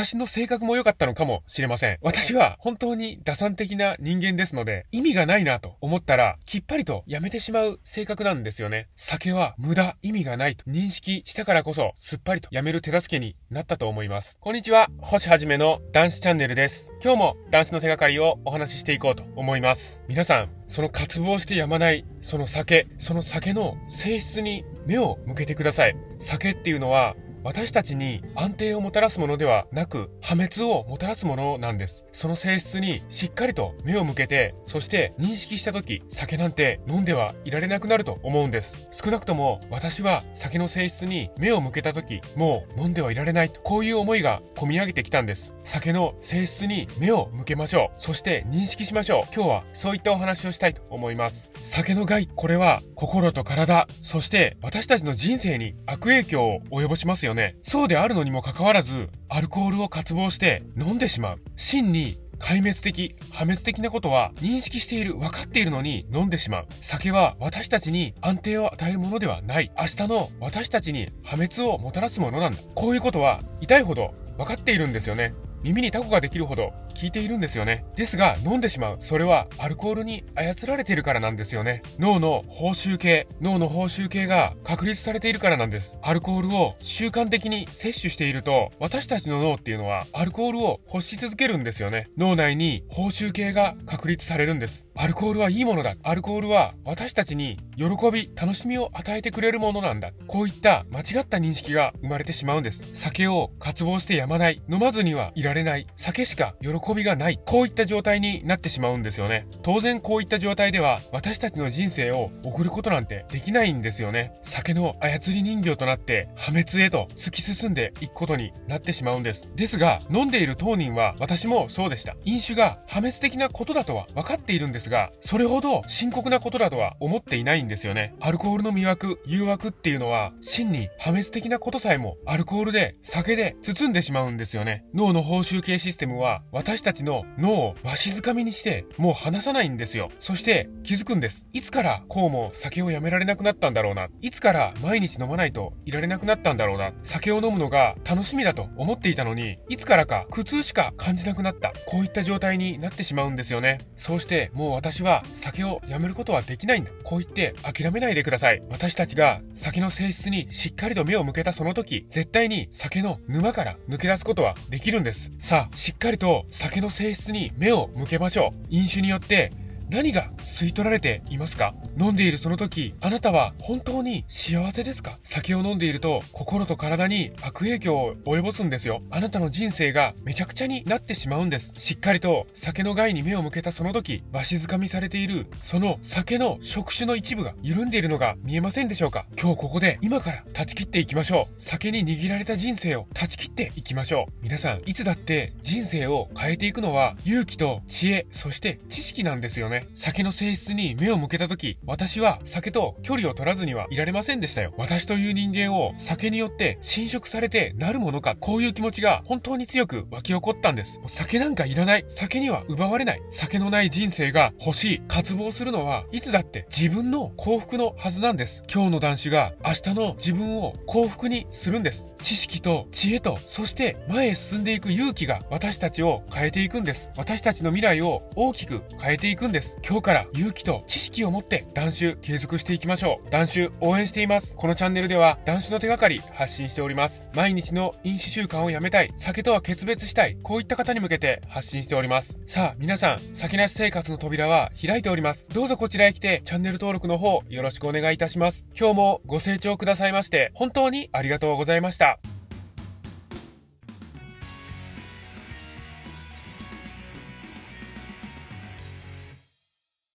私の性格も良かったのかもしれません。私は本当に打算的な人間ですので、意味がないなと思ったら、きっぱりとやめてしまう性格なんですよね。酒は無駄、意味がないと認識したからこそ、すっぱりとやめる手助けになったと思います。こんにちは、星はじめの男子チャンネルです。今日も男子の手がかりをお話ししていこうと思います。皆さん、その渇望してやまない、その酒、その酒の性質に目を向けてください。酒っていうのは、私たちに安定をもたらすものではなく、破滅をもたらすものなんです。その性質にしっかりと目を向けて、そして認識した時、酒なんて飲んではいられなくなると思うんです。少なくとも私は酒の性質に目を向けた時、もう飲んではいられないと、こういう思いが込み上げてきたんです。酒の性質に目を向けましょう。そして認識しましょう。今日はそういったお話をしたいと思います。酒の害、これは心と体、そして私たちの人生に悪影響を及ぼしますよね。そうであるのにもかかわらず、アルコールを渇望して飲んでしまう。真に壊滅的、破滅的なことは認識している、分かっているのに飲んでしまう。酒は私たちに安定を与えるものではない。明日の私たちに破滅をもたらすものなんだ。こういうことは痛いほど分かっているんですよね。耳にタコができるほど効いているんですよね。ですが、飲んでしまう。それはアルコールに操られているからなんですよね。脳の報酬系、脳の報酬系が確立されているからなんです。アルコールを習慣的に摂取していると、私たちの脳っていうのはアルコールを欲し続けるんですよね。脳内に報酬系が確立されるんです。アルコールはいいものだ。アルコールは私たちに喜び、楽しみを与えてくれるものなんだ。こういった間違った認識が生まれてしまうんです。酒を渇望してやまない。飲まずにはいられない。酒しか喜びがない。こういった状態になってしまうんですよね。当然こういった状態では私たちの人生を送ることなんてできないんですよね。酒の操り人形となって破滅へと突き進んでいくことになってしまうんです。ですが、飲んでいる当人は私もそうでした。飲酒が破滅的なことだとは分かっているんですが、それほど深刻なことだとは思っていないんですよね。アルコールの魅惑、誘惑っていうのは、真に破滅的なことさえも、アルコールで、酒で包んでしまうんですよね。脳の報酬系システムは、私たちの脳をわしづかみにして、もう離さないんですよ。そして、気づくんです。いつからこうも酒をやめられなくなったんだろうな。いつから毎日飲まないといられなくなったんだろうな。酒を飲むのが楽しみだと思っていたのに、いつからか苦痛しか感じなくなった。こういった状態になってしまうんですよね。そうして、もう私は酒をやめることはできないんだ。こう言って諦めないでください。私たちが酒の性質にしっかりと目を向けたその時、絶対に酒の沼から抜け出すことはできるんです。さあ、しっかりと酒の性質に目を向けましょう。飲酒によって何が吸い取られていますか？飲んでいるその時、あなたは本当に幸せですか？酒を飲んでいると心と体に悪影響を及ぼすんですよ。あなたの人生がめちゃくちゃになってしまうんです。しっかりと酒の害に目を向けたその時、わしづかみされているその酒の触手の一部が緩んでいるのが見えませんでしょうか？今日ここで今から断ち切っていきましょう。酒に握られた人生を断ち切っていきましょう。皆さん、いつだって人生を変えていくのは勇気と知恵、そして知識なんですよね酒の性質に目を向けた時、私は酒と距離を取らずにはいられませんでしたよ。私という人間を酒によって侵食されてなるものか、こういう気持ちが本当に強く湧き起こったんです。酒なんかいらない。酒には奪われない。酒のない人生が欲しい。渇望するのはいつだって自分の幸福のはずなんです。今日の男子が明日の自分を幸福にするんです。知識と知恵と、そして前へ進んでいく勇気が私たちを変えていくんです。私たちの未来を大きく変えていくんです。今日から勇気と知識を持って断酒継続していきましょう。断酒応援しています。このチャンネルでは断酒の手がかり発信しております。毎日の飲酒習慣をやめたい、酒とは決別したい、こういった方に向けて発信しております。さあ、皆さん、酒なし生活の扉は開いております。どうぞこちらへ来てチャンネル登録の方よろしくお願いいたします。今日もご清聴くださいまして、本当にありがとうございました。